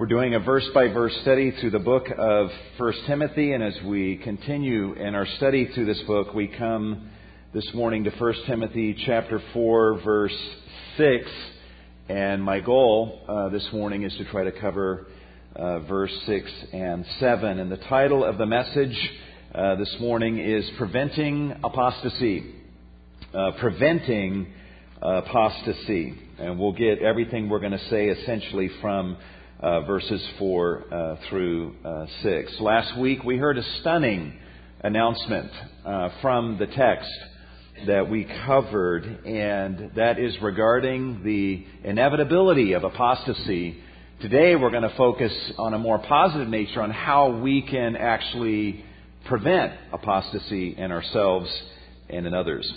We're doing a verse by verse study through the book of 1 Timothy, and as we continue in our study through this book, we come this morning to 1 Timothy chapter 4, verse 6. And my goal uh, this morning is to try to cover uh, verse 6 and 7. And the title of the message uh, this morning is Preventing Apostasy. Uh, preventing Apostasy. And we'll get everything we're going to say essentially from uh, verses 4 uh, through uh, 6. Last week we heard a stunning announcement uh, from the text that we covered, and that is regarding the inevitability of apostasy. Today we're going to focus on a more positive nature on how we can actually prevent apostasy in ourselves and in others.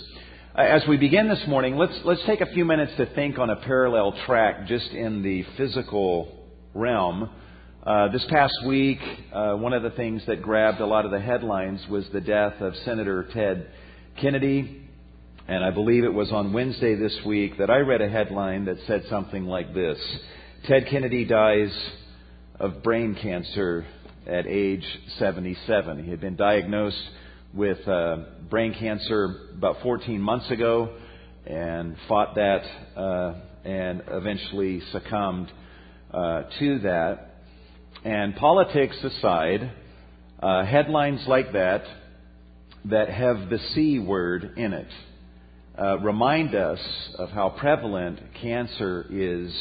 Uh, as we begin this morning, let's, let's take a few minutes to think on a parallel track just in the physical realm. Uh, this past week, uh, one of the things that grabbed a lot of the headlines was the death of Senator Ted Kennedy. And I believe it was on Wednesday this week that I read a headline that said something like this Ted Kennedy dies of brain cancer at age 77. He had been diagnosed with uh, brain cancer about 14 months ago and fought that uh, and eventually succumbed to that. And politics aside, uh, headlines like that that have the C word in it uh, remind us of how prevalent cancer is,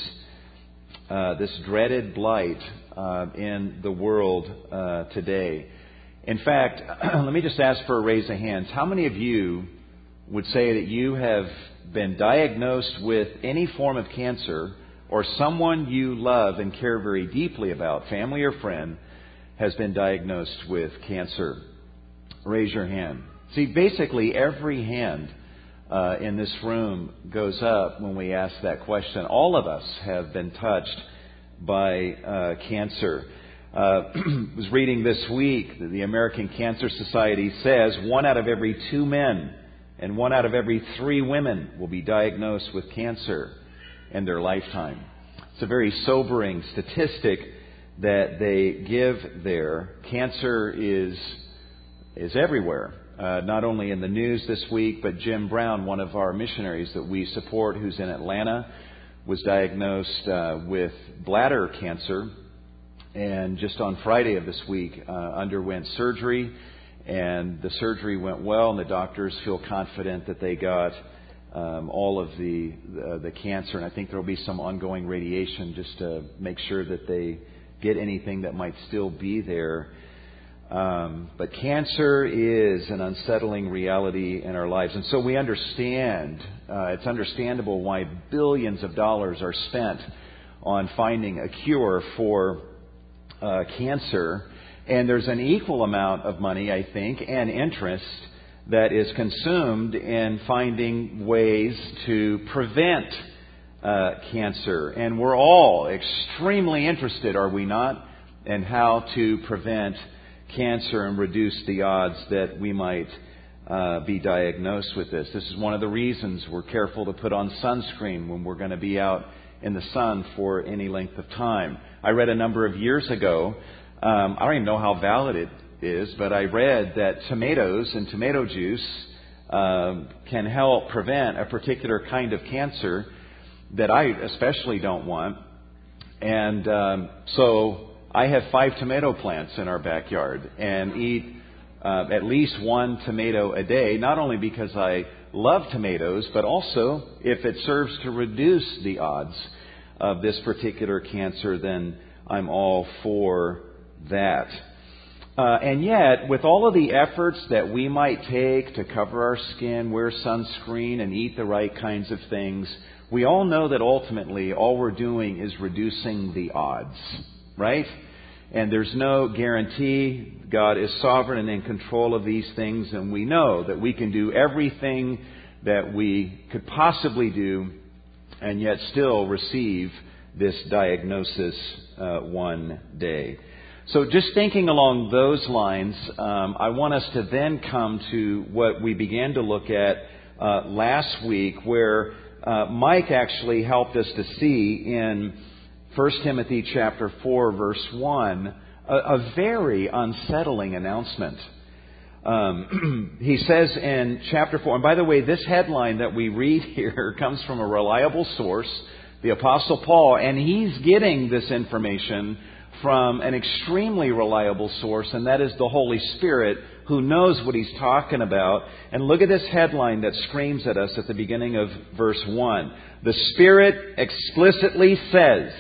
uh, this dreaded blight uh, in the world uh, today. In fact, let me just ask for a raise of hands. How many of you would say that you have been diagnosed with any form of cancer or someone you love and care very deeply about, family or friend, has been diagnosed with cancer? Raise your hand. See, basically, every hand uh, in this room goes up when we ask that question. All of us have been touched by uh, cancer. Uh, was reading this week that the American Cancer Society says one out of every two men and one out of every three women will be diagnosed with cancer in their lifetime. It's a very sobering statistic that they give there. Cancer is is everywhere. Uh, not only in the news this week, but Jim Brown, one of our missionaries that we support, who's in Atlanta, was diagnosed uh, with bladder cancer, and just on Friday of this week uh, underwent surgery, and the surgery went well, and the doctors feel confident that they got um, all of the, the, the cancer, and I think there will be some ongoing radiation just to make sure that they get anything that might still be there. Um, but cancer is an unsettling reality in our lives, and so we understand. Uh, it's understandable why billions of dollars are spent on finding a cure for uh, cancer, and there's an equal amount of money, I think, and interest that is consumed in finding ways to prevent uh, cancer. And we're all extremely interested, are we not, in how to prevent cancer and reduce the odds that we might uh, be diagnosed with this. This is one of the reasons we're careful to put on sunscreen when we're going to be out in the sun for any length of time. I read a number of years ago, um, I don't even know how valid it is, but I read that tomatoes and tomato juice um, can help prevent a particular kind of cancer that I especially don't want. And um, so I have five tomato plants in our backyard and eat uh, at least one tomato a day, not only because I love tomatoes, but also if it serves to reduce the odds of this particular cancer, then I'm all for that. Uh, and yet, with all of the efforts that we might take to cover our skin, wear sunscreen, and eat the right kinds of things, we all know that ultimately all we're doing is reducing the odds, right? And there's no guarantee. God is sovereign and in control of these things, and we know that we can do everything that we could possibly do and yet still receive this diagnosis uh, one day. So, just thinking along those lines, um, I want us to then come to what we began to look at uh, last week, where uh, Mike actually helped us to see in 1 Timothy chapter 4 verse 1, a, a very unsettling announcement. Um, he says in chapter 4, and by the way, this headline that we read here comes from a reliable source, the Apostle Paul, and he's getting this information from an extremely reliable source, and that is the Holy Spirit, who knows what he's talking about. And look at this headline that screams at us at the beginning of verse 1. The Spirit explicitly says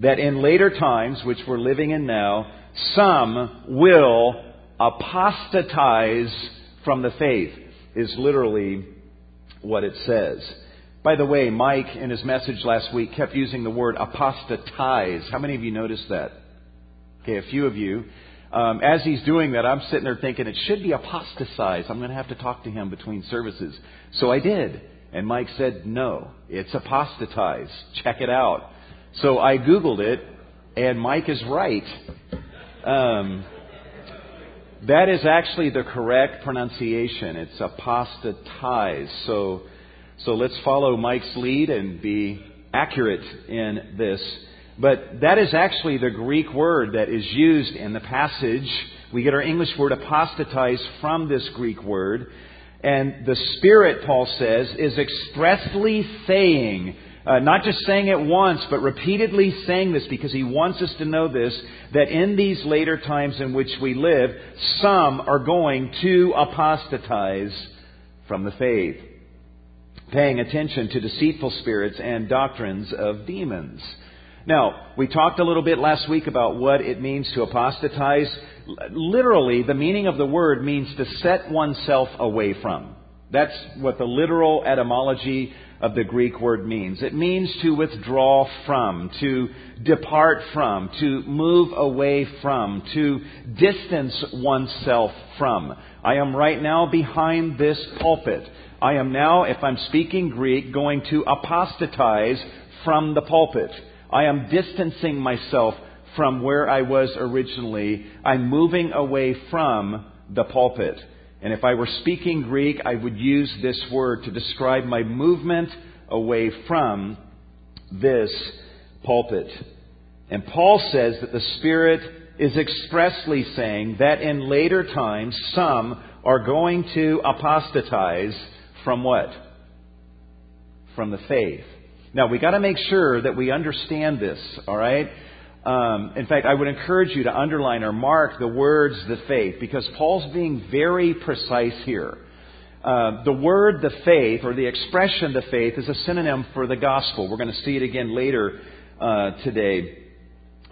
that in later times, which we're living in now, some will apostatize from the faith, is literally what it says. By the way, Mike, in his message last week, kept using the word apostatize. How many of you noticed that? Okay, a few of you. Um, as he's doing that, I'm sitting there thinking it should be apostatized. I'm going to have to talk to him between services. So I did. And Mike said, no, it's apostatized. Check it out. So I Googled it, and Mike is right. Um, that is actually the correct pronunciation. It's apostatized. So, so let's follow Mike's lead and be accurate in this. But that is actually the Greek word that is used in the passage. We get our English word apostatize from this Greek word. And the Spirit, Paul says, is expressly saying, uh, not just saying it once, but repeatedly saying this because he wants us to know this, that in these later times in which we live, some are going to apostatize from the faith, paying attention to deceitful spirits and doctrines of demons. Now, we talked a little bit last week about what it means to apostatize. Literally, the meaning of the word means to set oneself away from. That's what the literal etymology of the Greek word means. It means to withdraw from, to depart from, to move away from, to distance oneself from. I am right now behind this pulpit. I am now, if I'm speaking Greek, going to apostatize from the pulpit. I am distancing myself from where I was originally. I'm moving away from the pulpit. And if I were speaking Greek, I would use this word to describe my movement away from this pulpit. And Paul says that the Spirit is expressly saying that in later times some are going to apostatize from what? From the faith. Now, we got to make sure that we understand this, all right? Um, in fact, I would encourage you to underline or mark the words the faith because Paul's being very precise here. Uh, the word the faith or the expression the faith is a synonym for the gospel. We're going to see it again later uh, today.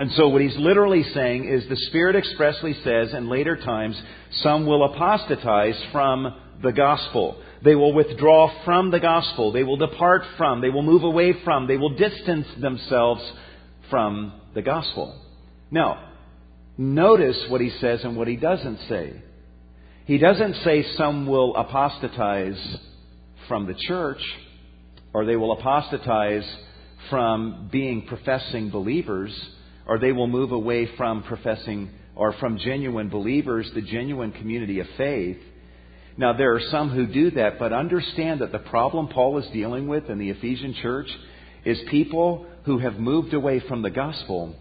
And so what he's literally saying is the Spirit expressly says in later times, some will apostatize from the gospel. They will withdraw from the gospel. They will depart from. They will move away from. They will distance themselves from the gospel. Now, notice what he says and what he doesn't say. He doesn't say some will apostatize from the church or they will apostatize from being professing believers or they will move away from professing or from genuine believers, the genuine community of faith. Now, there are some who do that, but understand that the problem Paul is dealing with in the Ephesian church is people who have moved away from the gospel,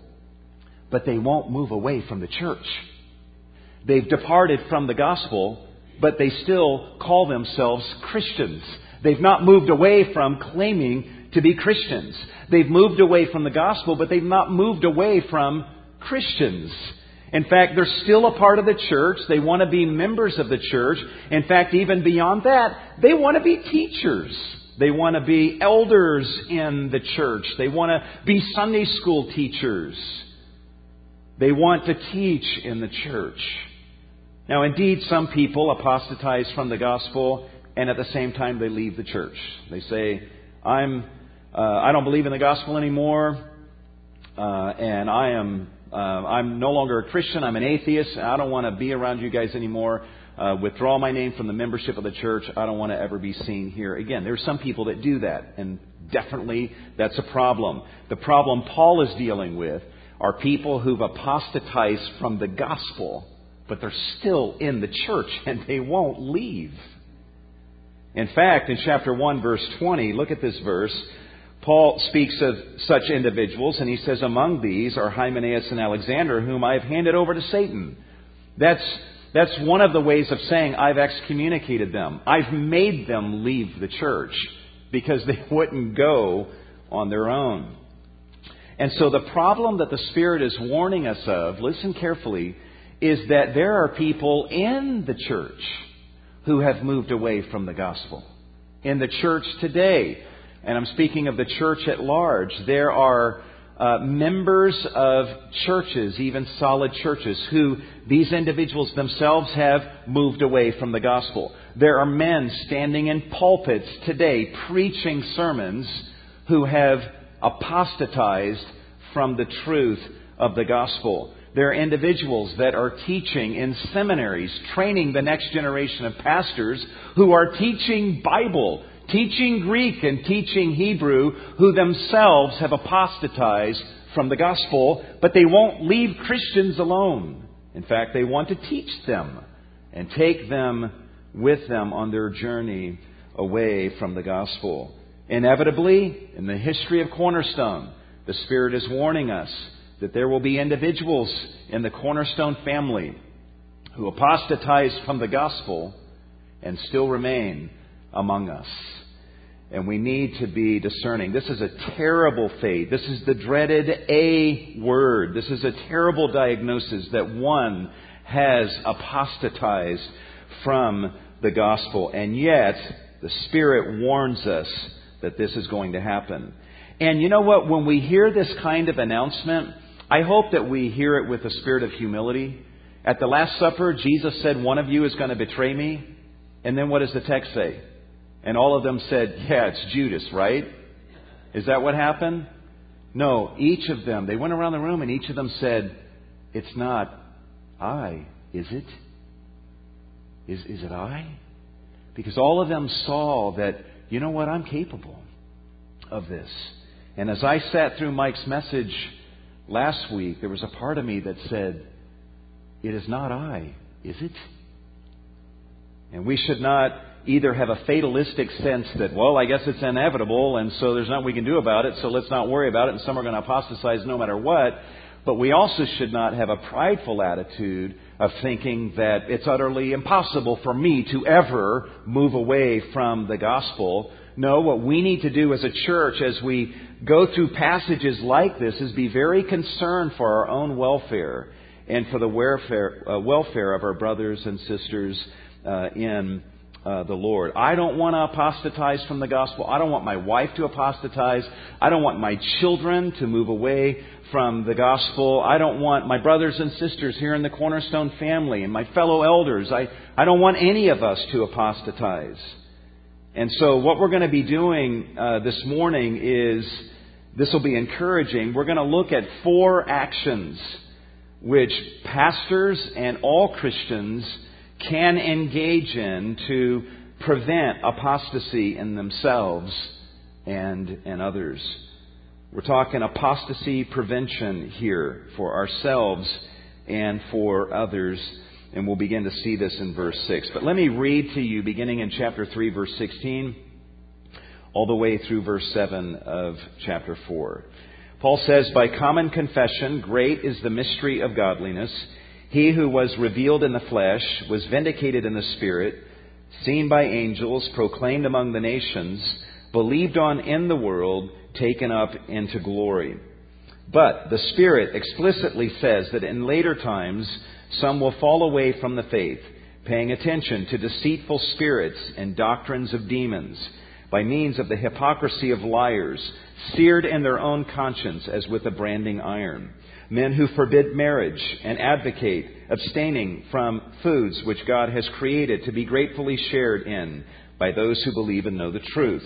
but they won't move away from the church. They've departed from the gospel, but they still call themselves Christians. They've not moved away from claiming to be Christians. They've moved away from the gospel, but they've not moved away from Christians. In fact, they're still a part of the church. They want to be members of the church. In fact, even beyond that, they want to be teachers. They want to be elders in the church. They want to be Sunday school teachers. They want to teach in the church. Now, indeed, some people apostatize from the gospel and at the same time they leave the church. They say, I'm, uh, I don't believe in the gospel anymore, uh, and I am, uh, I'm no longer a Christian. I'm an atheist. I don't want to be around you guys anymore uh, withdraw my name from the membership of the church. I don't want to ever be seen here again. There are some people that do that, and definitely that's a problem. The problem Paul is dealing with are people who've apostatized from the gospel, but they're still in the church and they won't leave. In fact, in chapter 1, verse 20, look at this verse. Paul speaks of such individuals, and he says, Among these are Hymenaeus and Alexander, whom I have handed over to Satan. That's, that's one of the ways of saying I've excommunicated them. I've made them leave the church because they wouldn't go on their own. And so the problem that the Spirit is warning us of, listen carefully, is that there are people in the church who have moved away from the gospel. In the church today, and I'm speaking of the church at large, there are uh, members of churches, even solid churches, who these individuals themselves have moved away from the gospel. There are men standing in pulpits today preaching sermons who have apostatized from the truth of the gospel. There are individuals that are teaching in seminaries, training the next generation of pastors who are teaching Bible, teaching Greek and teaching Hebrew, who themselves have apostatized from the gospel, but they won't leave Christians alone. In fact, they want to teach them and take them with them on their journey away from the gospel. Inevitably, in the history of Cornerstone, the Spirit is warning us that there will be individuals in the Cornerstone family who apostatize from the gospel and still remain among us. And we need to be discerning. This is a terrible fate. This is the dreaded A word. This is a terrible diagnosis that one has apostatized from the gospel. And yet, the Spirit warns us that this is going to happen. And you know what? When we hear this kind of announcement, I hope that we hear it with a spirit of humility. At the Last Supper, Jesus said, One of you is going to betray me. And then what does the text say? And all of them said, Yeah, it's Judas, right? Is that what happened? No, each of them, they went around the room and each of them said, It's not I, is it? Is, is it I? Because all of them saw that, you know what, I'm capable of this. And as I sat through Mike's message last week, there was a part of me that said, It is not I, is it? And we should not either have a fatalistic sense that, well, I guess it's inevitable, and so there's nothing we can do about it, so let's not worry about it, and some are going to apostatize no matter what. But we also should not have a prideful attitude of thinking that it's utterly impossible for me to ever move away from the gospel. No, what we need to do as a church as we go through passages like this is be very concerned for our own welfare and for the welfare, uh, welfare of our brothers and sisters uh, in uh, the Lord. I don't want to apostatize from the gospel. I don't want my wife to apostatize. I don't want my children to move away from the gospel. I don't want my brothers and sisters here in the Cornerstone family and my fellow elders. I, I don't want any of us to apostatize. And so, what we're going to be doing uh, this morning is this will be encouraging. We're going to look at four actions which pastors and all Christians can engage in to prevent apostasy in themselves and in others. We're talking apostasy prevention here for ourselves and for others. And we'll begin to see this in verse 6. But let me read to you, beginning in chapter 3, verse 16, all the way through verse 7 of chapter 4. Paul says, By common confession, great is the mystery of godliness. He who was revealed in the flesh was vindicated in the Spirit, seen by angels, proclaimed among the nations, believed on in the world, taken up into glory. But the Spirit explicitly says that in later times, some will fall away from the faith, paying attention to deceitful spirits and doctrines of demons, by means of the hypocrisy of liars, seared in their own conscience as with a branding iron. Men who forbid marriage and advocate abstaining from foods which God has created to be gratefully shared in by those who believe and know the truth.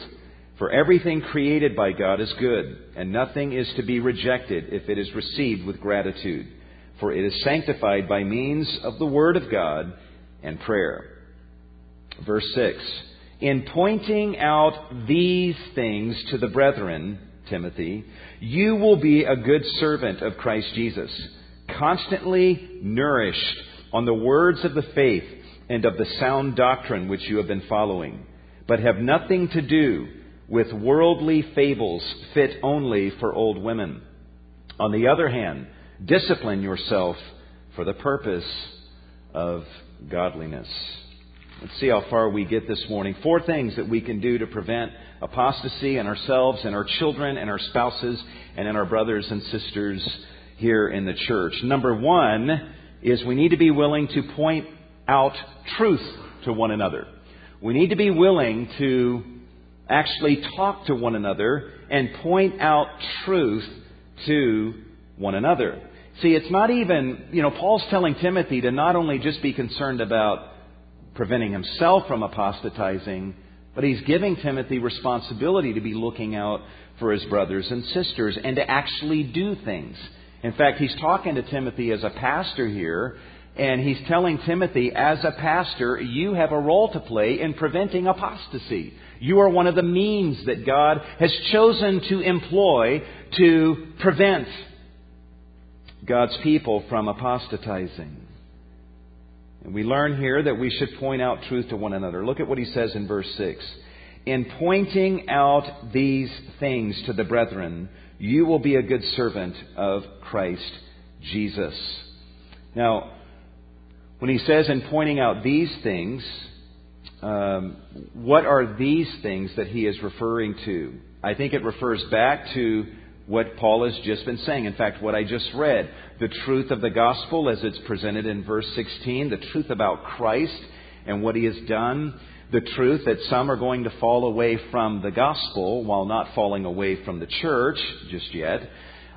For everything created by God is good, and nothing is to be rejected if it is received with gratitude for it is sanctified by means of the Word of God and prayer. Verse 6 In pointing out these things to the brethren, Timothy, you will be a good servant of Christ Jesus, constantly nourished on the words of the faith and of the sound doctrine which you have been following, but have nothing to do with worldly fables fit only for old women. On the other hand, discipline yourself for the purpose of godliness. Let's see how far we get this morning. Four things that we can do to prevent apostasy in ourselves and our children and our spouses and in our brothers and sisters here in the church. Number one is we need to be willing to point out truth to one another. We need to be willing to actually talk to one another and point out truth to one another. See, it's not even, you know, Paul's telling Timothy to not only just be concerned about preventing himself from apostatizing, but he's giving Timothy responsibility to be looking out for his brothers and sisters and to actually do things. In fact, he's talking to Timothy as a pastor here, and he's telling Timothy, as a pastor, you have a role to play in preventing apostasy. You are one of the means that God has chosen to employ to prevent God's people from apostatizing. And we learn here that we should point out truth to one another. Look at what he says in verse 6. In pointing out these things to the brethren, you will be a good servant of Christ Jesus. Now, when he says in pointing out these things, um, what are these things that he is referring to? I think it refers back to what Paul has just been saying. In fact, what I just read, the truth of the gospel as it's presented in verse 16, the truth about Christ and what he has done, the truth that some are going to fall away from the gospel while not falling away from the church just yet,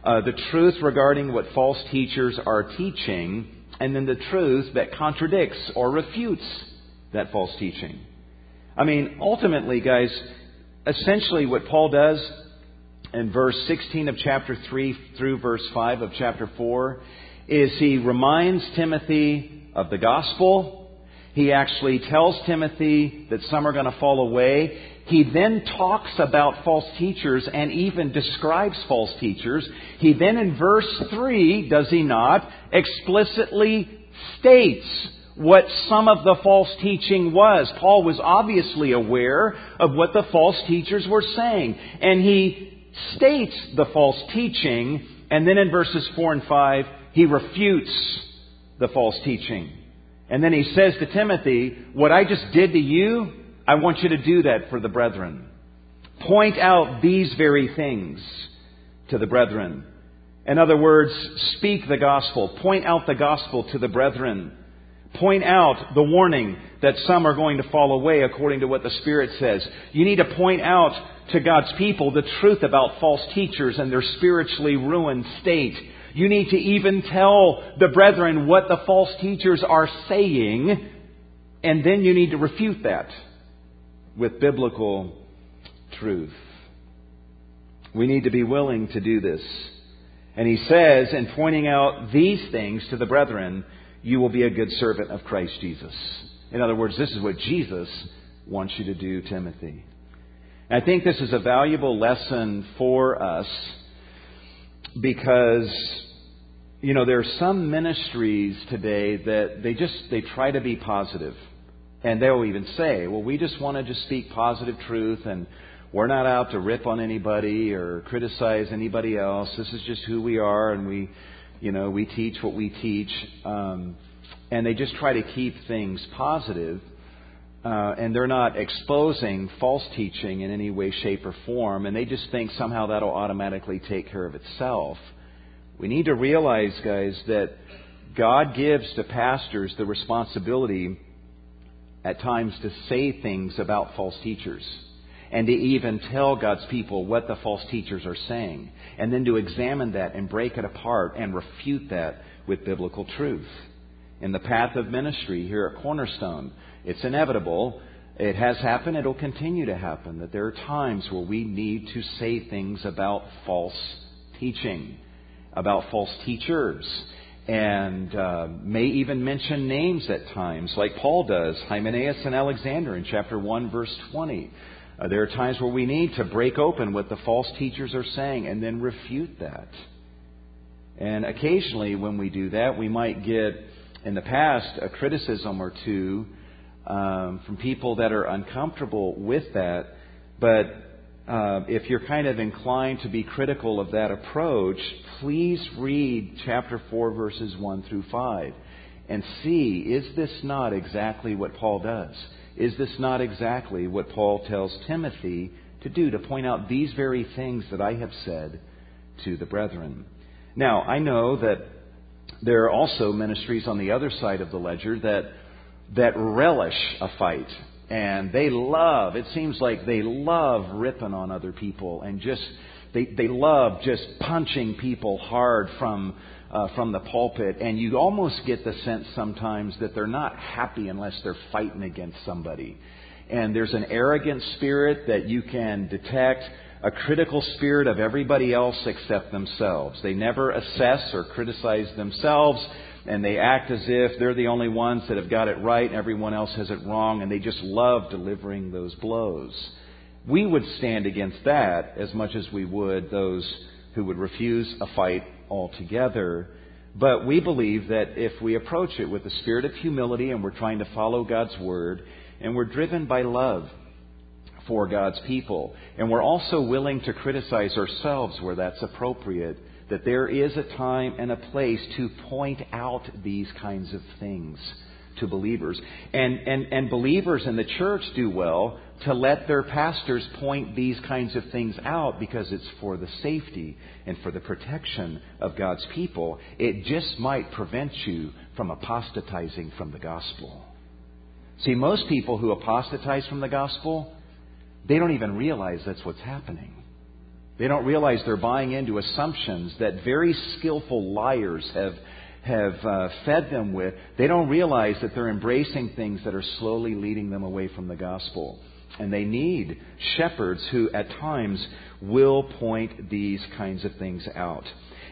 uh, the truth regarding what false teachers are teaching, and then the truth that contradicts or refutes that false teaching. I mean, ultimately, guys, essentially what Paul does in verse 16 of chapter 3 through verse 5 of chapter 4 is he reminds Timothy of the gospel. He actually tells Timothy that some are going to fall away. He then talks about false teachers and even describes false teachers. He then in verse 3, does he not, explicitly states what some of the false teaching was. Paul was obviously aware of what the false teachers were saying. And he states the false teaching, and then in verses 4 and 5, he refutes the false teaching. And then he says to Timothy, What I just did to you, I want you to do that for the brethren. Point out these very things to the brethren. In other words, speak the gospel. Point out the gospel to the brethren. Point out the warning that some are going to fall away according to what the Spirit says. You need to point out to God's people the truth about false teachers and their spiritually ruined state. You need to even tell the brethren what the false teachers are saying, and then you need to refute that with biblical truth. We need to be willing to do this. And he says, in pointing out these things to the brethren, you will be a good servant of Christ Jesus. In other words, this is what Jesus wants you to do, Timothy. I think this is a valuable lesson for us because you know there are some ministries today that they just they try to be positive. And they'll even say well we just want to just speak positive truth and we're not out to rip on anybody or criticize anybody else. This is just who we are and we you know we teach what we teach. Um, and they just try to keep things positive uh, and they're not exposing false teaching in any way, shape, or form, and they just think somehow that'll automatically take care of itself. We need to realize, guys, that God gives to pastors the responsibility at times to say things about false teachers and to even tell God's people what the false teachers are saying, and then to examine that and break it apart and refute that with biblical truth. In the path of ministry here at Cornerstone, it's inevitable. It has happened. It'll continue to happen. That there are times where we need to say things about false teaching, about false teachers, and uh, may even mention names at times, like Paul does, Hymenaeus and Alexander in chapter 1, verse 20. Uh, there are times where we need to break open what the false teachers are saying and then refute that. And occasionally, when we do that, we might get, in the past, a criticism or two um, from people that are uncomfortable with that. But uh, if you're kind of inclined to be critical of that approach, please read chapter 4, verses 1 through 5 and see is this not exactly what Paul does? Is this not exactly what Paul tells Timothy to do, to point out these very things that I have said to the brethren? Now, I know that there are also ministries on the other side of the ledger that, that relish a fight and they love, it seems like they love ripping on other people and just, they, they love just punching people hard from, uh, from the pulpit. And you almost get the sense sometimes that they're not happy unless they're fighting against somebody. And there's an arrogant spirit that you can detect, a critical spirit of everybody else except themselves. They never assess or criticize themselves and they act as if they're the only ones that have got it right and everyone else has it wrong, and they just love delivering those blows. We would stand against that as much as we would those who would refuse a fight altogether. But we believe that if we approach it with a spirit of humility and we're trying to follow God's word and we're driven by love for God's people and we're also willing to criticize ourselves where that's appropriate, that there is a time and a place to point out these kinds of things to believers. And, and, and believers in the church do well to let their pastors point these kinds of things out because it's for the safety and for the protection of God's people. It just might prevent you from apostatizing from the gospel. See, most people who apostatize from the gospel, they don't even realize that's what's happening. They don't realize they're buying into assumptions that very skillful liars have, have uh, fed them with. They don't realize that they're embracing things that are slowly leading them away from the gospel. And they need shepherds who, at times, will point these kinds of things out.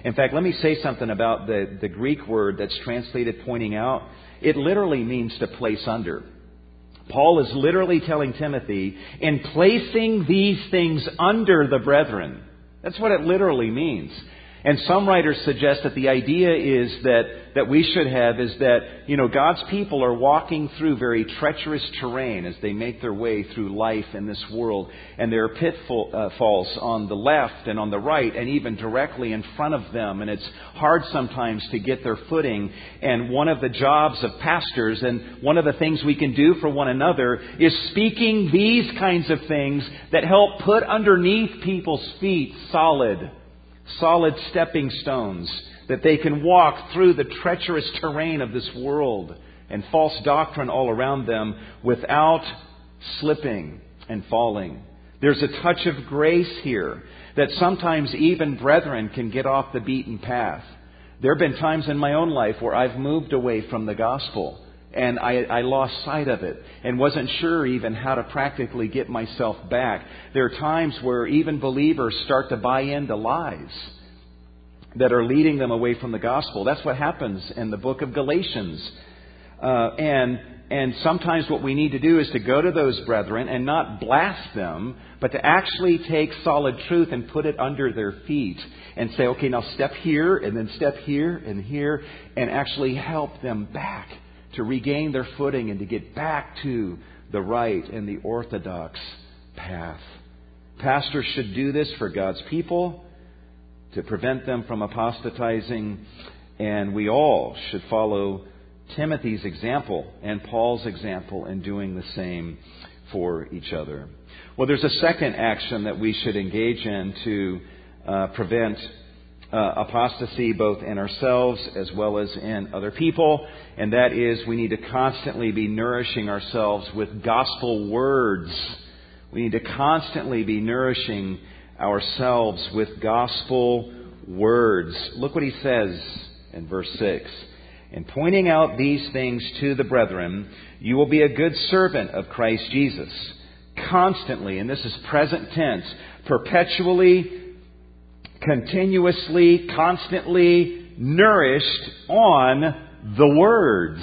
In fact, let me say something about the, the Greek word that's translated pointing out. It literally means to place under. Paul is literally telling Timothy, in placing these things under the brethren. That's what it literally means. And some writers suggest that the idea is that, that we should have is that, you know, God's people are walking through very treacherous terrain as they make their way through life in this world. And there are pitfalls uh, on the left and on the right and even directly in front of them. And it's hard sometimes to get their footing. And one of the jobs of pastors and one of the things we can do for one another is speaking these kinds of things that help put underneath people's feet solid solid stepping stones that they can walk through the treacherous terrain of this world and false doctrine all around them without slipping and falling. There's a touch of grace here that sometimes even brethren can get off the beaten path. There have been times in my own life where I've moved away from the gospel and I, I, lost sight of it and wasn't sure even how to practically get myself back. There are times where even believers start to buy into lies that are leading them away from the gospel. That's what happens in the book of Galatians. Uh, and and sometimes what we need to do is to go to those brethren and not blast them, but to actually take solid truth and put it under their feet and say, okay, now step here and then step here and here and actually help them back to regain their footing and to get back to the right and the orthodox path. Pastors should do this for God's people to prevent them from apostatizing, and we all should follow Timothy's example and Paul's example in doing the same for each other. Well, there's a second action that we should engage in to uh, prevent uh, apostasy both in ourselves as well as in other people, and that is we need to constantly be nourishing ourselves with gospel words. We need to constantly be nourishing ourselves with gospel words. Look what he says in verse 6. In pointing out these things to the brethren, you will be a good servant of Christ Jesus, constantly, and this is present tense, perpetually continuously, constantly nourished on the words.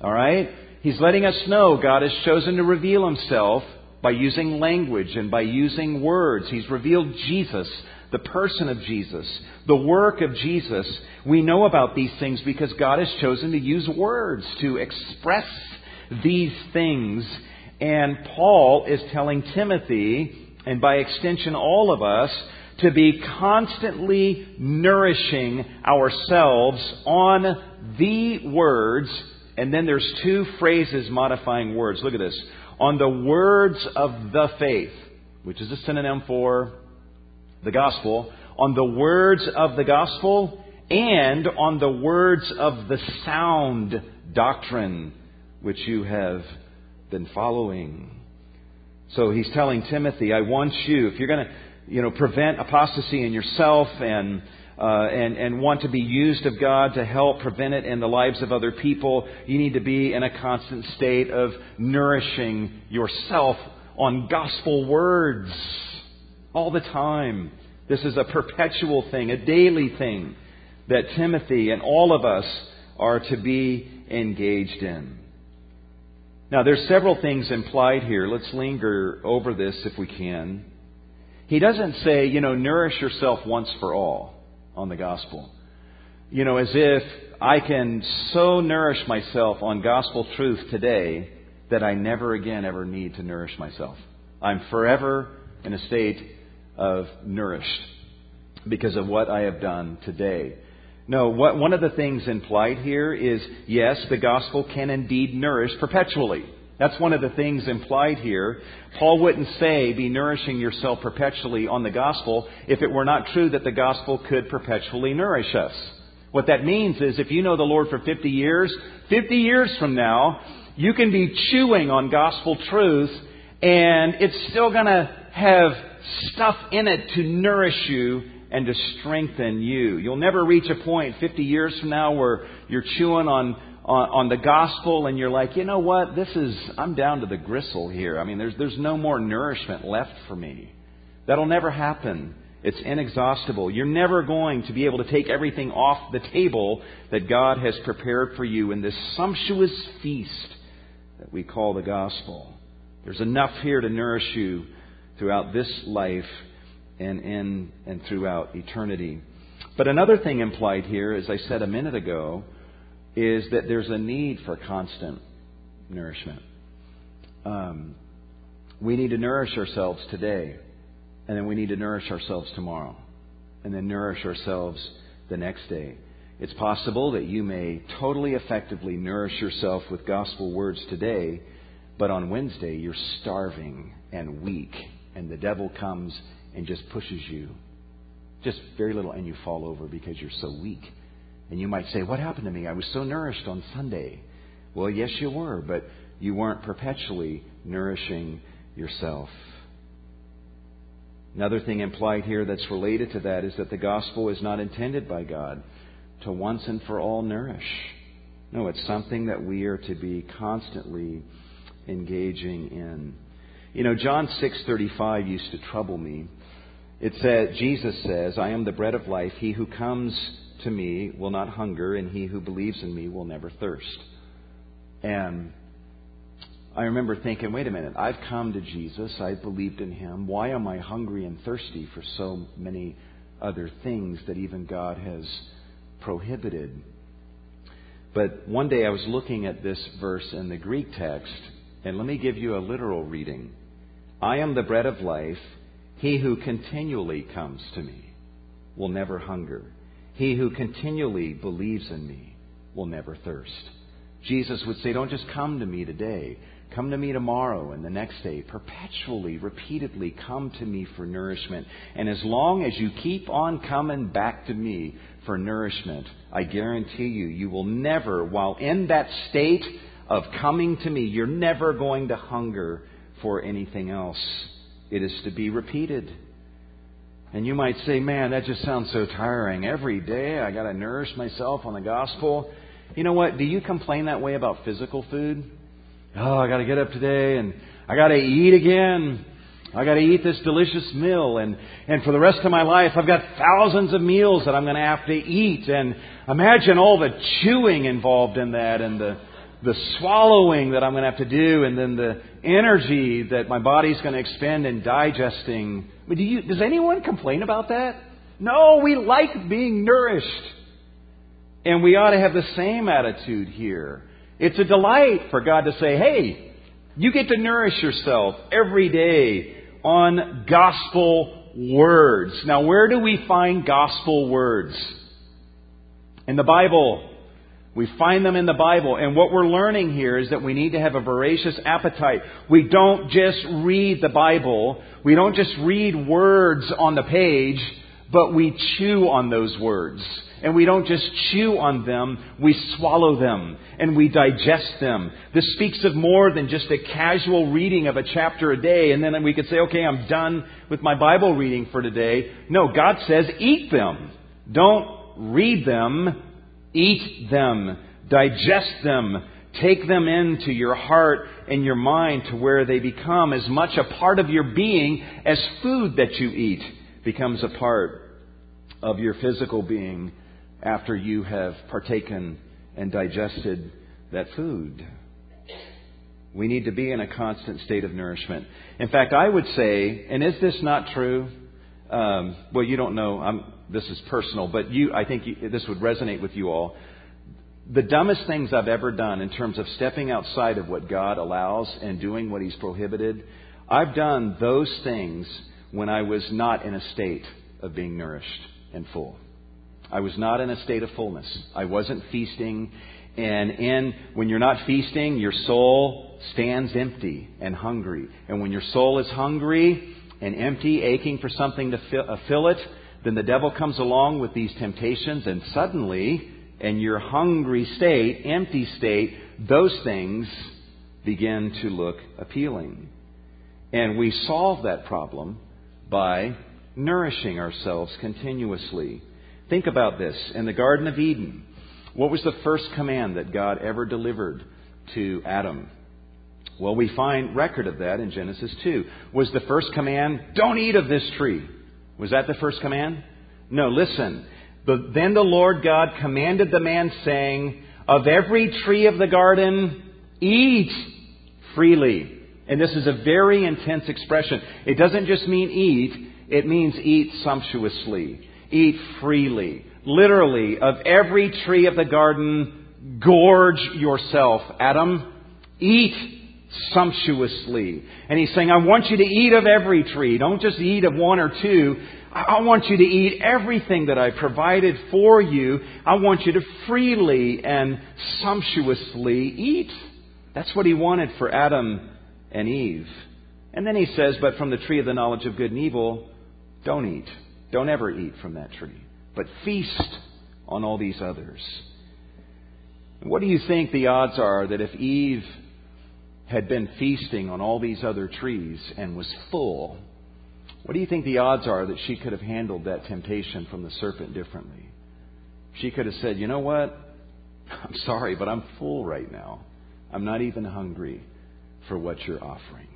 All right? He's letting us know God has chosen to reveal himself by using language and by using words. He's revealed Jesus, the person of Jesus, the work of Jesus. We know about these things because God has chosen to use words to express these things. And Paul is telling Timothy and by extension all of us, to be constantly nourishing ourselves on the words, and then there's two phrases modifying words. Look at this. On the words of the faith, which is a synonym for the gospel, on the words of the gospel and on the words of the sound doctrine which you have been following. So he's telling Timothy, I want you, if you're going to, you know, prevent apostasy in yourself and uh, and, and want to be used of God to help prevent it in the lives of other people, you need to be in a constant state of nourishing yourself on gospel words all the time. This is a perpetual thing, a daily thing that Timothy and all of us are to be engaged in. Now, there's several things implied here. Let's linger over this if we can. He doesn't say, you know, nourish yourself once for all on the gospel. You know, as if I can so nourish myself on gospel truth today that I never again ever need to nourish myself. I'm forever in a state of nourished because of what I have done today. No, what, one of the things implied here is yes, the gospel can indeed nourish perpetually. That's one of the things implied here. Paul wouldn't say be nourishing yourself perpetually on the gospel if it were not true that the gospel could perpetually nourish us. What that means is if you know the Lord for 50 years, 50 years from now, you can be chewing on gospel truth and it's still going to have stuff in it to nourish you and to strengthen you. You'll never reach a point 50 years from now where you're chewing on, on, on the gospel and you're like, you know what, this is, I'm down to the gristle here. I mean, there's, there's no more nourishment left for me. That'll never happen. It's inexhaustible. You're never going to be able to take everything off the table that God has prepared for you in this sumptuous feast that we call the gospel. There's enough here to nourish you throughout this life and in and throughout eternity. But another thing implied here, as I said a minute ago, is that there's a need for constant nourishment. Um, we need to nourish ourselves today, and then we need to nourish ourselves tomorrow, and then nourish ourselves the next day. It's possible that you may totally effectively nourish yourself with gospel words today, but on Wednesday you're starving and weak, and the devil comes and just pushes you. Just very little, and you fall over because you're so weak. And you might say, What happened to me? I was so nourished on Sunday. Well, yes, you were, but you weren't perpetually nourishing yourself. Another thing implied here that's related to that is that the gospel is not intended by God to once and for all nourish. No, it's something that we are to be constantly engaging in. You know, John 6:35 used to trouble me it says, Jesus says, I am the bread of life. He who comes to me will not hunger, and he who believes in me will never thirst. And I remember thinking, wait a minute, I've come to Jesus, I've believed in him. Why am I hungry and thirsty for so many other things that even God has prohibited? But one day I was looking at this verse in the Greek text, and let me give you a literal reading. I am the bread of life. He who continually comes to me will never hunger. He who continually believes in me will never thirst. Jesus would say, Don't just come to me today. Come to me tomorrow and the next day. Perpetually, repeatedly come to me for nourishment. And as long as you keep on coming back to me for nourishment, I guarantee you, you will never, while in that state of coming to me, you're never going to hunger for anything else. It is to be repeated. And you might say, man, that just sounds so tiring. Every day I got to nourish myself on the gospel. You know what? Do you complain that way about physical food? Oh, I got to get up today and I got to eat again. I got to eat this delicious meal and and for the rest of my life I've got thousands of meals that I'm going to have to eat and imagine all the chewing involved in that and the the swallowing that I'm going to have to do, and then the energy that my body's going to expend in digesting. I mean, do you, does anyone complain about that? No, we like being nourished. And we ought to have the same attitude here. It's a delight for God to say, hey, you get to nourish yourself every day on gospel words. Now, where do we find gospel words? In the Bible. We find them in the Bible. And what we're learning here is that we need to have a voracious appetite. We don't just read the Bible. We don't just read words on the page, but we chew on those words. And we don't just chew on them, we swallow them and we digest them. This speaks of more than just a casual reading of a chapter a day and then we could say, okay, I'm done with my Bible reading for today. No, God says eat them. Don't read them, eat them, digest them, take them into your heart and your mind to where they become as much a part of your being as food that you eat becomes a part of your physical being after you have partaken and digested that food. We need to be in a constant state of nourishment. In fact, I would say, and is this not true? Um, well, you don't know. I'm, this is personal, but you, I think you, this would resonate with you all. The dumbest things I've ever done in terms of stepping outside of what God allows and doing what He's prohibited, I've done those things when I was not in a state of being nourished and full. I was not in a state of fullness. I wasn't feasting. And in, when you're not feasting, your soul stands empty and hungry. And when your soul is hungry and empty, aching for something to fill, uh, fill it, then the devil comes along with these temptations and suddenly, in your hungry state, empty state, those things begin to look appealing. And we solve that problem by nourishing ourselves continuously. Think about this. In the Garden of Eden, what was the first command that God ever delivered to Adam? Well, we find record of that in Genesis 2. Was the first command, don't eat of this tree? Was that the first command? No, listen. But then the Lord God commanded the man, saying, Of every tree of the garden, eat freely. And this is a very intense expression. It doesn't just mean eat, it means eat sumptuously. Eat freely. Literally, of every tree of the garden, gorge yourself. Adam, eat sumptuously. And he's saying, I want you to eat of every tree. Don't just eat of one or two. I want you to eat everything that I provided for you. I want you to freely and sumptuously eat. That's what he wanted for Adam and Eve. And then he says, But from the tree of the knowledge of good and evil, don't eat. Don't ever eat from that tree, but feast on all these others. What do you think the odds are that if Eve had been feasting on all these other trees and was full, what do you think the odds are that she could have handled that temptation from the serpent differently? She could have said, You know what? I'm sorry, but I'm full right now. I'm not even hungry for what you're offering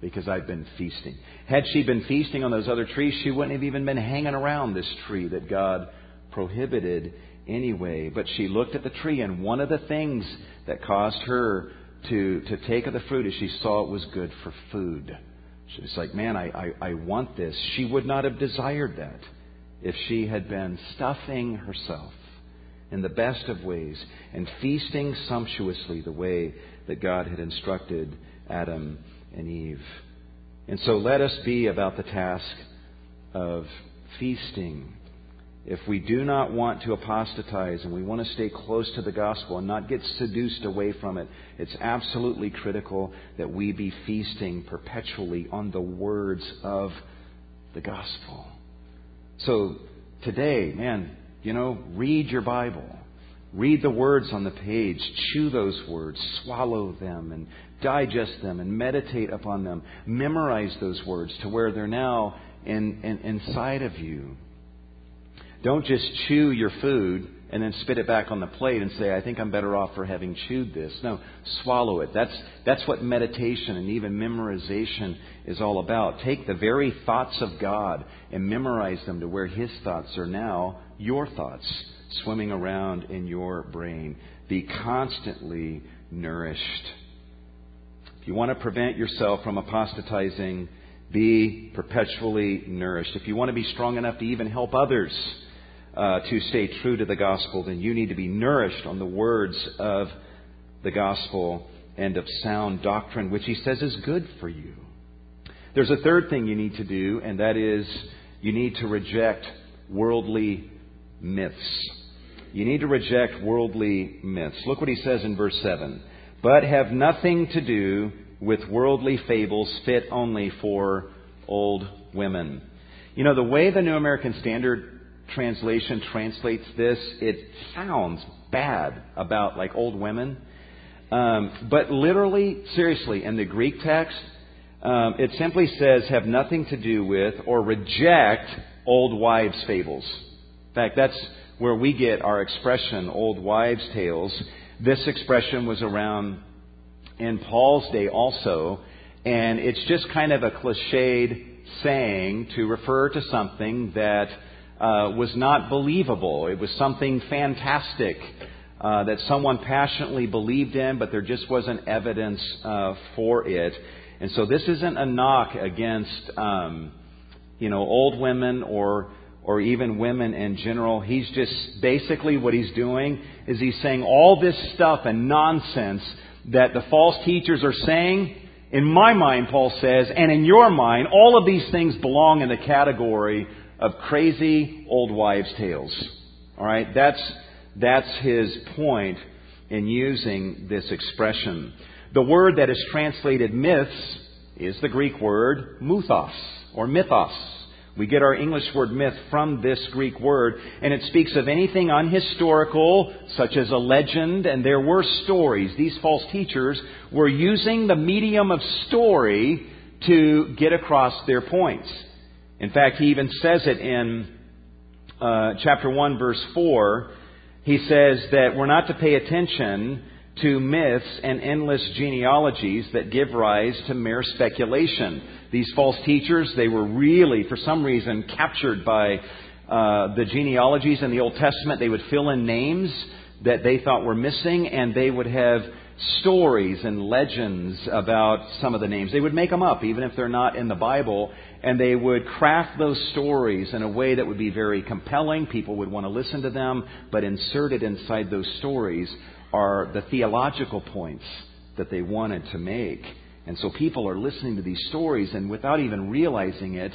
because I've been feasting. Had she been feasting on those other trees, she wouldn't have even been hanging around this tree that God prohibited anyway. But she looked at the tree, and one of the things that caused her to, to take of the fruit as she saw it was good for food. She was like, Man, I, I, I want this. She would not have desired that if she had been stuffing herself in the best of ways and feasting sumptuously the way that God had instructed Adam and Eve. And so let us be about the task of feasting. If we do not want to apostatize and we want to stay close to the gospel and not get seduced away from it, it's absolutely critical that we be feasting perpetually on the words of the gospel. So today, man, you know, read your Bible. Read the words on the page, chew those words, swallow them, and digest them, and meditate upon them. Memorize those words to where they're now in, in, inside of you. Don't just chew your food and then spit it back on the plate and say, I think I'm better off for having chewed this. No, swallow it. That's, that's what meditation and even memorization is all about. Take the very thoughts of God and memorize them to where His thoughts are now your thoughts swimming around in your brain. Be constantly nourished. If you want to prevent yourself from apostatizing, be perpetually nourished. If you want to be strong enough to even help others uh, to stay true to the gospel, then you need to be nourished on the words of the gospel and of sound doctrine, which he says is good for you. There's a third thing you need to do, and that is you need to reject worldly myths. You need to reject worldly myths. Look what he says in verse 7. But have nothing to do with worldly fables fit only for old women. You know, the way the New American Standard translation translates this, it sounds bad about like old women. Um, but literally, seriously, in the Greek text, um, it simply says have nothing to do with or reject old wives' fables. In fact, that's where we get our expression, old wives' tales. This expression was around in Paul's day also, and it's just kind of a cliched saying to refer to something that uh, was not believable. It was something fantastic uh, that someone passionately believed in, but there just wasn't evidence uh, for it. And so this isn't a knock against, um, you know, old women or or even women in general. He's just basically what he's doing is he's saying all this stuff and nonsense that the false teachers are saying. In my mind, Paul says, and in your mind, all of these things belong in the category of crazy old wives' tales. All right, that's that's his point in using this expression. The word that is translated myths is the Greek word muthos or mythos. We get our English word myth from this Greek word, and it speaks of anything unhistorical, such as a legend, and there were stories. These false teachers were using the medium of story to get across their points. In fact, he even says it in uh, chapter 1, verse 4. He says that we're not to pay attention to myths and endless genealogies that give rise to mere speculation. These false teachers, they were really, for some reason, captured by uh, the genealogies in the Old Testament. They would fill in names that they thought were missing, and they would have stories and legends about some of the names. They would make them up, even if they're not in the Bible, and they would craft those stories in a way that would be very compelling. People would want to listen to them, but inserted inside those stories are the theological points that they wanted to make. And so people are listening to these stories, and without even realizing it,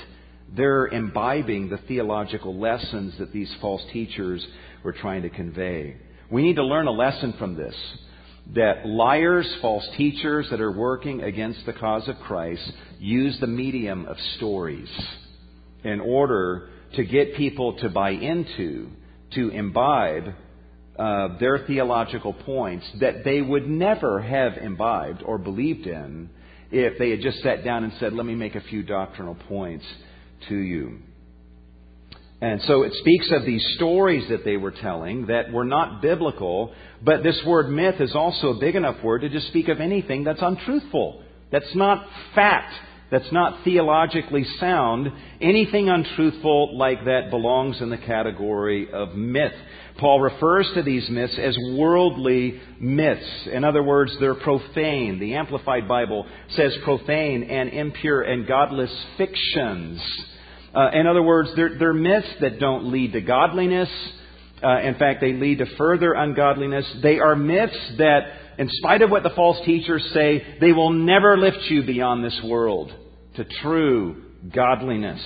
they're imbibing the theological lessons that these false teachers were trying to convey. We need to learn a lesson from this that liars, false teachers that are working against the cause of Christ use the medium of stories in order to get people to buy into, to imbibe uh, their theological points that they would never have imbibed or believed in if they had just sat down and said, Let me make a few doctrinal points to you. And so it speaks of these stories that they were telling that were not biblical, but this word myth is also a big enough word to just speak of anything that's untruthful, that's not fact, that's not theologically sound. Anything untruthful like that belongs in the category of myth. Paul refers to these myths as worldly myths. In other words, they're profane. The Amplified Bible says profane and impure and godless fictions. Uh, in other words, they're, they're, myths that don't lead to godliness. Uh, in fact, they lead to further ungodliness. They are myths that, in spite of what the false teachers say, they will never lift you beyond this world to true godliness.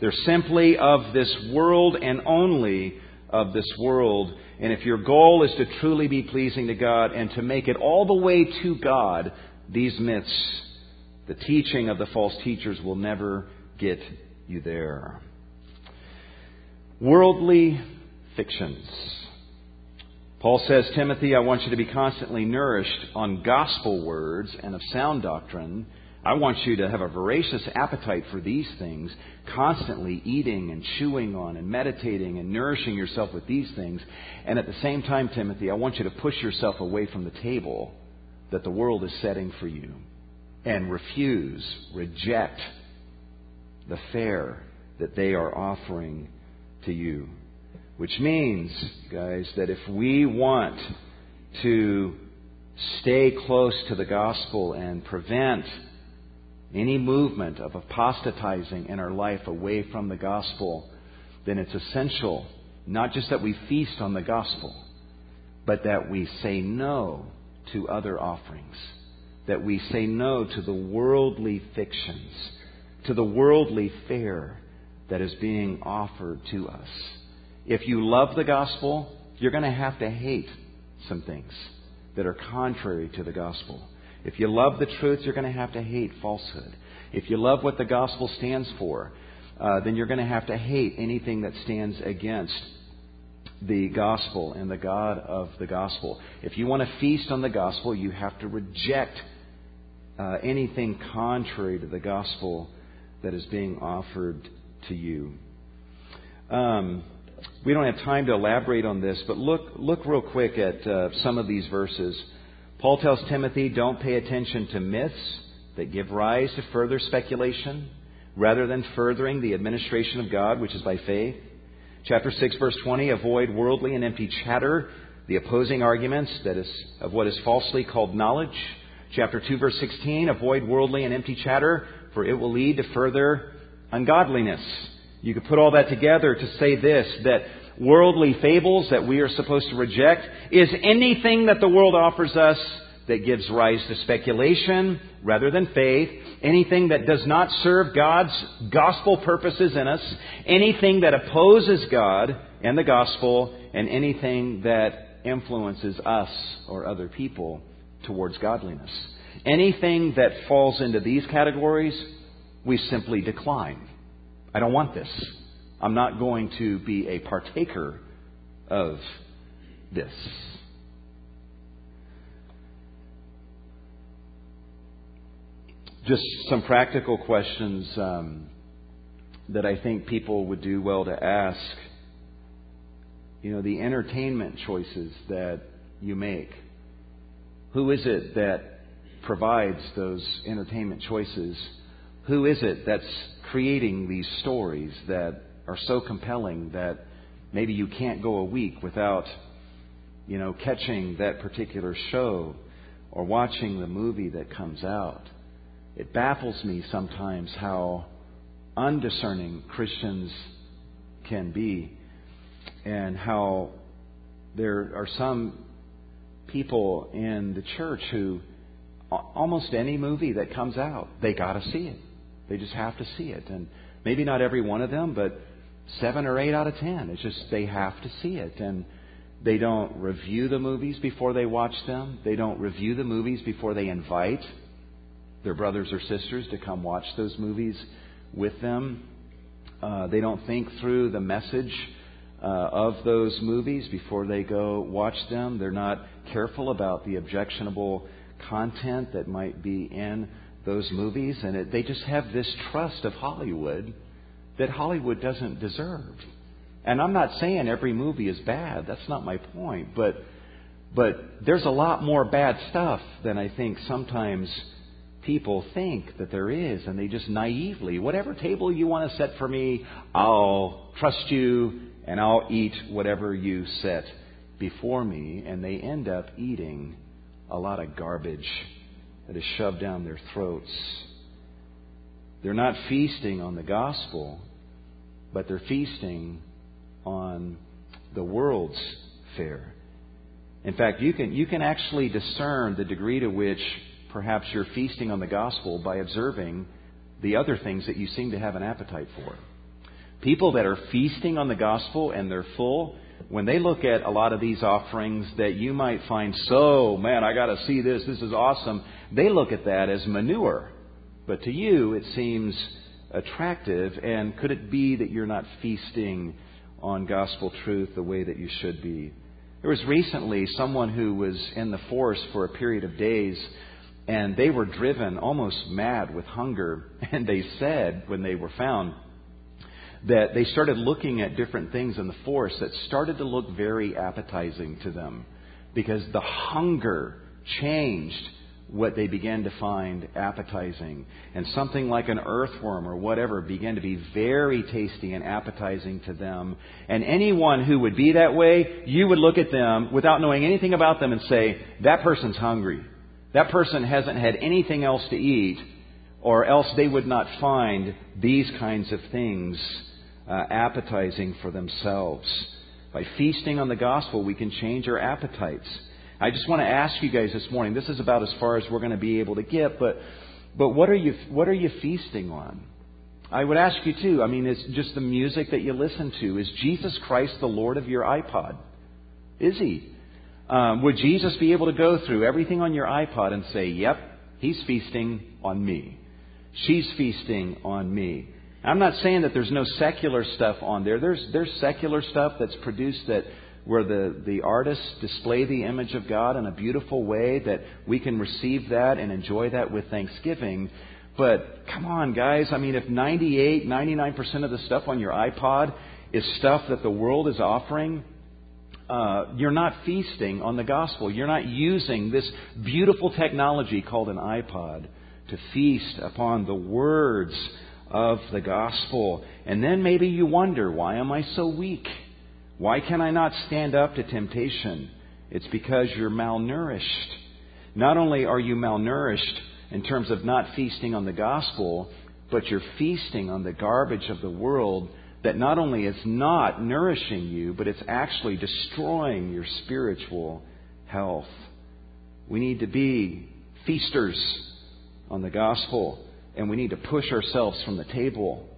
They're simply of this world and only of this world. And if your goal is to truly be pleasing to God and to make it all the way to God, these myths, the teaching of the false teachers, will never get you there. Worldly fictions. Paul says, Timothy, I want you to be constantly nourished on gospel words and of sound doctrine. I want you to have a voracious appetite for these things, constantly eating and chewing on and meditating and nourishing yourself with these things. And at the same time, Timothy, I want you to push yourself away from the table that the world is setting for you and refuse, reject the fare that they are offering to you. Which means, guys, that if we want to stay close to the gospel and prevent any movement of apostatizing in our life away from the gospel, then it's essential not just that we feast on the gospel, but that we say no to other offerings, that we say no to the worldly fictions to the worldly fare that is being offered to us. If you love the gospel, you're going to have to hate some things that are contrary to the gospel. If you love the truth, you're going to have to hate falsehood. If you love what the gospel stands for, uh, then you're going to have to hate anything that stands against the gospel and the God of the gospel. If you want to feast on the gospel, you have to reject uh, anything contrary to the gospel that is being offered to you. Um, we don't have time to elaborate on this, but look, look real quick at uh, some of these verses. Paul tells Timothy, don't pay attention to myths that give rise to further speculation rather than furthering the administration of God, which is by faith. Chapter 6, verse 20, avoid worldly and empty chatter, the opposing arguments that is, of what is falsely called knowledge. Chapter 2, verse 16, avoid worldly and empty chatter, for it will lead to further ungodliness. You could put all that together to say this, that worldly fables that we are supposed to reject is anything that the world offers us that gives rise to speculation rather than faith, anything that does not serve God's gospel purposes in us, anything that opposes God and the gospel, and anything that influences us or other people towards godliness. Anything that falls into these categories, we simply decline. I don't want this. I'm not going to be a partaker of this. Just some practical questions um, that I think people would do well to ask. You know, the entertainment choices that you make. Who is it that provides those entertainment choices? Who is it that's creating these stories that are so compelling that maybe you can't go a week without, you know, catching that particular show or watching the movie that comes out? It baffles me sometimes how undiscerning Christians can be and how there are some people in the church who almost any movie that comes out, they got to see it. They just have to see it. And maybe not every one of them, but seven or eight out of ten. It's just they have to see it. And they don't review the movies before they watch them. They don't review the movies before they invite their brothers or sisters to come watch those movies with them. Uh, they don't think through the message uh, of those movies before they go watch them. They're not careful about the objectionable content that might be in those movies, and it, they just have this trust of Hollywood that Hollywood doesn't deserve. And I'm not saying every movie is bad. That's not my point. But but there's a lot more bad stuff than I think sometimes people think that there is, and they just naively, whatever table you want to set for me, I'll trust you and I'll eat whatever you set before me. And they end up eating a lot of garbage that is shoved down their throats. They're not feasting on the gospel, but they're feasting on the world's fare. In fact, you can, you can actually discern the degree to which perhaps you're feasting on the gospel by observing the other things that you seem to have an appetite for. People that are feasting on the gospel and they're full, when they look at a lot of these offerings that you might find so, man, I got to see this, this is awesome, they look at that as manure. But to you, it seems attractive. And could it be that you're not feasting on gospel truth the way that you should be? There was recently someone who was in the forest for a period of days, and they were driven almost mad with hunger. And they said, when they were found, that they started looking at different things in the forest that started to look very appetizing to them because the hunger changed what they began to find appetizing. And something like an earthworm or whatever began to be very tasty and appetizing to them. And anyone who would be that way, you would look at them without knowing anything about them and say, that person's hungry. That person hasn't had anything else to eat, or else they would not find these kinds of things uh, appetizing for themselves. By feasting on the gospel, we can change our appetites. I just want to ask you guys this morning. This is about as far as we're going to be able to get, but but what are you what are you feasting on? I would ask you too, I mean, is just the music that you listen to, is Jesus Christ the Lord of your iPod? Is He? Um, would Jesus be able to go through everything on your iPod and say, yep, He's feasting on me. She's feasting on me. I'm not saying that there's no secular stuff on there. There's, there's secular stuff that's produced that where the, the artists display the image of God in a beautiful way that we can receive that and enjoy that with thanksgiving. But come on, guys. I mean, if 98, 99% of the stuff on your iPod is stuff that the world is offering, uh, you're not feasting on the gospel. You're not using this beautiful technology called an iPod to feast upon the words of the gospel. And then maybe you wonder, why am I so weak? Why can I not stand up to temptation? It's because you're malnourished. Not only are you malnourished in terms of not feasting on the gospel, but you're feasting on the garbage of the world that not only is not nourishing you, but it's actually destroying your spiritual health. We need to be feasters on the gospel, and we need to push ourselves from the table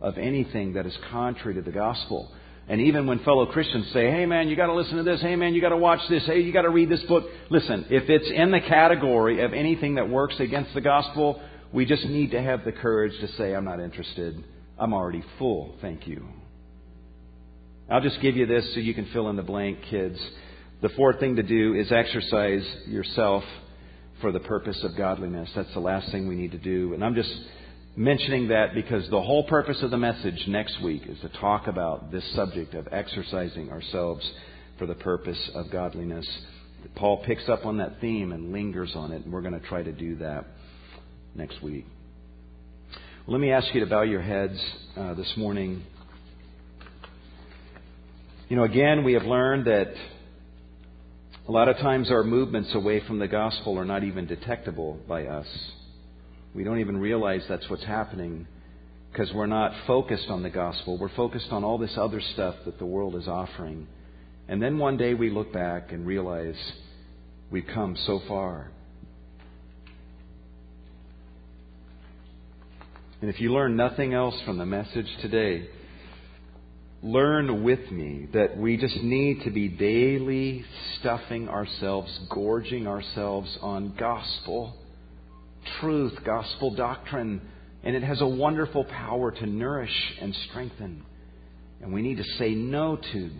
of anything that is contrary to the gospel. And even when fellow Christians say, hey man, you gotta listen to this, hey man, you gotta watch this, hey, you gotta read this book. Listen, if it's in the category of anything that works against the gospel, we just need to have the courage to say, I'm not interested. I'm already full, thank you. I'll just give you this so you can fill in the blank, kids. The fourth thing to do is exercise yourself for the purpose of godliness. That's the last thing we need to do. And I'm just mentioning that because the whole purpose of the message next week is to talk about this subject of exercising ourselves for the purpose of godliness. Paul picks up on that theme and lingers on it, and we're going to try to do that next week. Let me ask you to bow your heads uh, this morning. You know, again, we have learned that a lot of times our movements away from the gospel are not even detectable by us. We don't even realize that's what's happening because we're not focused on the gospel. We're focused on all this other stuff that the world is offering. And then one day we look back and realize we've come so far. And if you learn nothing else from the message today, learn with me that we just need to be daily stuffing ourselves, gorging ourselves on gospel truth, gospel doctrine, and it has a wonderful power to nourish and strengthen. And we need to say no to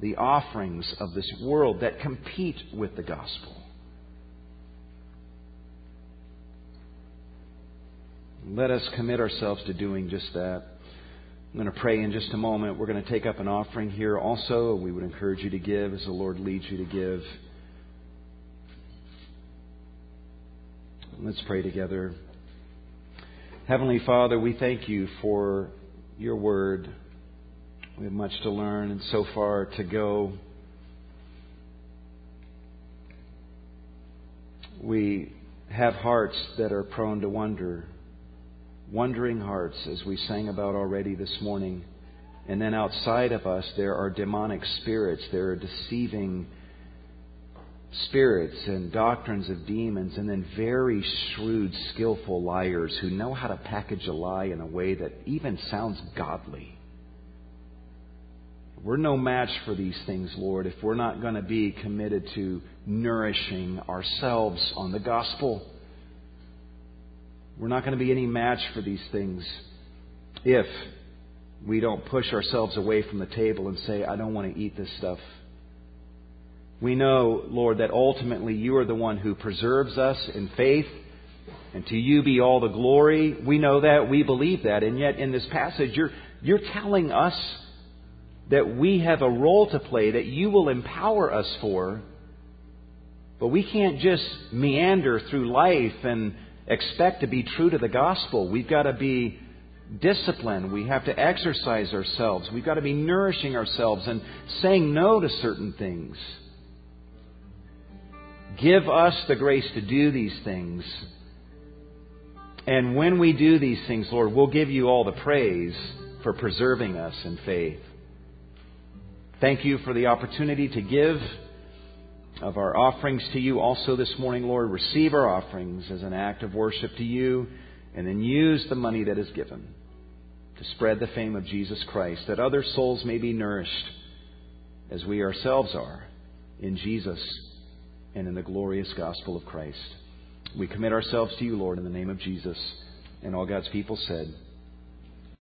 the offerings of this world that compete with the gospel. Let us commit ourselves to doing just that. I'm going to pray in just a moment. We're going to take up an offering here also. We would encourage you to give as the Lord leads you to give. Let's pray together. Heavenly Father, we thank you for your word. We have much to learn and so far to go. We have hearts that are prone to wonder wondering hearts, as we sang about already this morning. And then outside of us, there are demonic spirits, there are deceiving spirits and doctrines of demons, and then very shrewd, skillful liars who know how to package a lie in a way that even sounds godly. We're no match for these things, Lord, if we're not going to be committed to nourishing ourselves on the gospel. We're not going to be any match for these things if we don't push ourselves away from the table and say, I don't want to eat this stuff. We know, Lord, that ultimately you are the one who preserves us in faith, and to you be all the glory. We know that, we believe that, and yet in this passage, you're, you're telling us that we have a role to play that you will empower us for, but we can't just meander through life and expect to be true to the gospel. We've got to be disciplined. We have to exercise ourselves. We've got to be nourishing ourselves and saying no to certain things. Give us the grace to do these things. And when we do these things, Lord, we'll give you all the praise for preserving us in faith. Thank you for the opportunity to give of our offerings to you also this morning, Lord. Receive our offerings as an act of worship to you, and then use the money that is given to spread the fame of Jesus Christ, that other souls may be nourished as we ourselves are in Jesus and in the glorious gospel of Christ. We commit ourselves to you, Lord, in the name of Jesus. And all God's people said,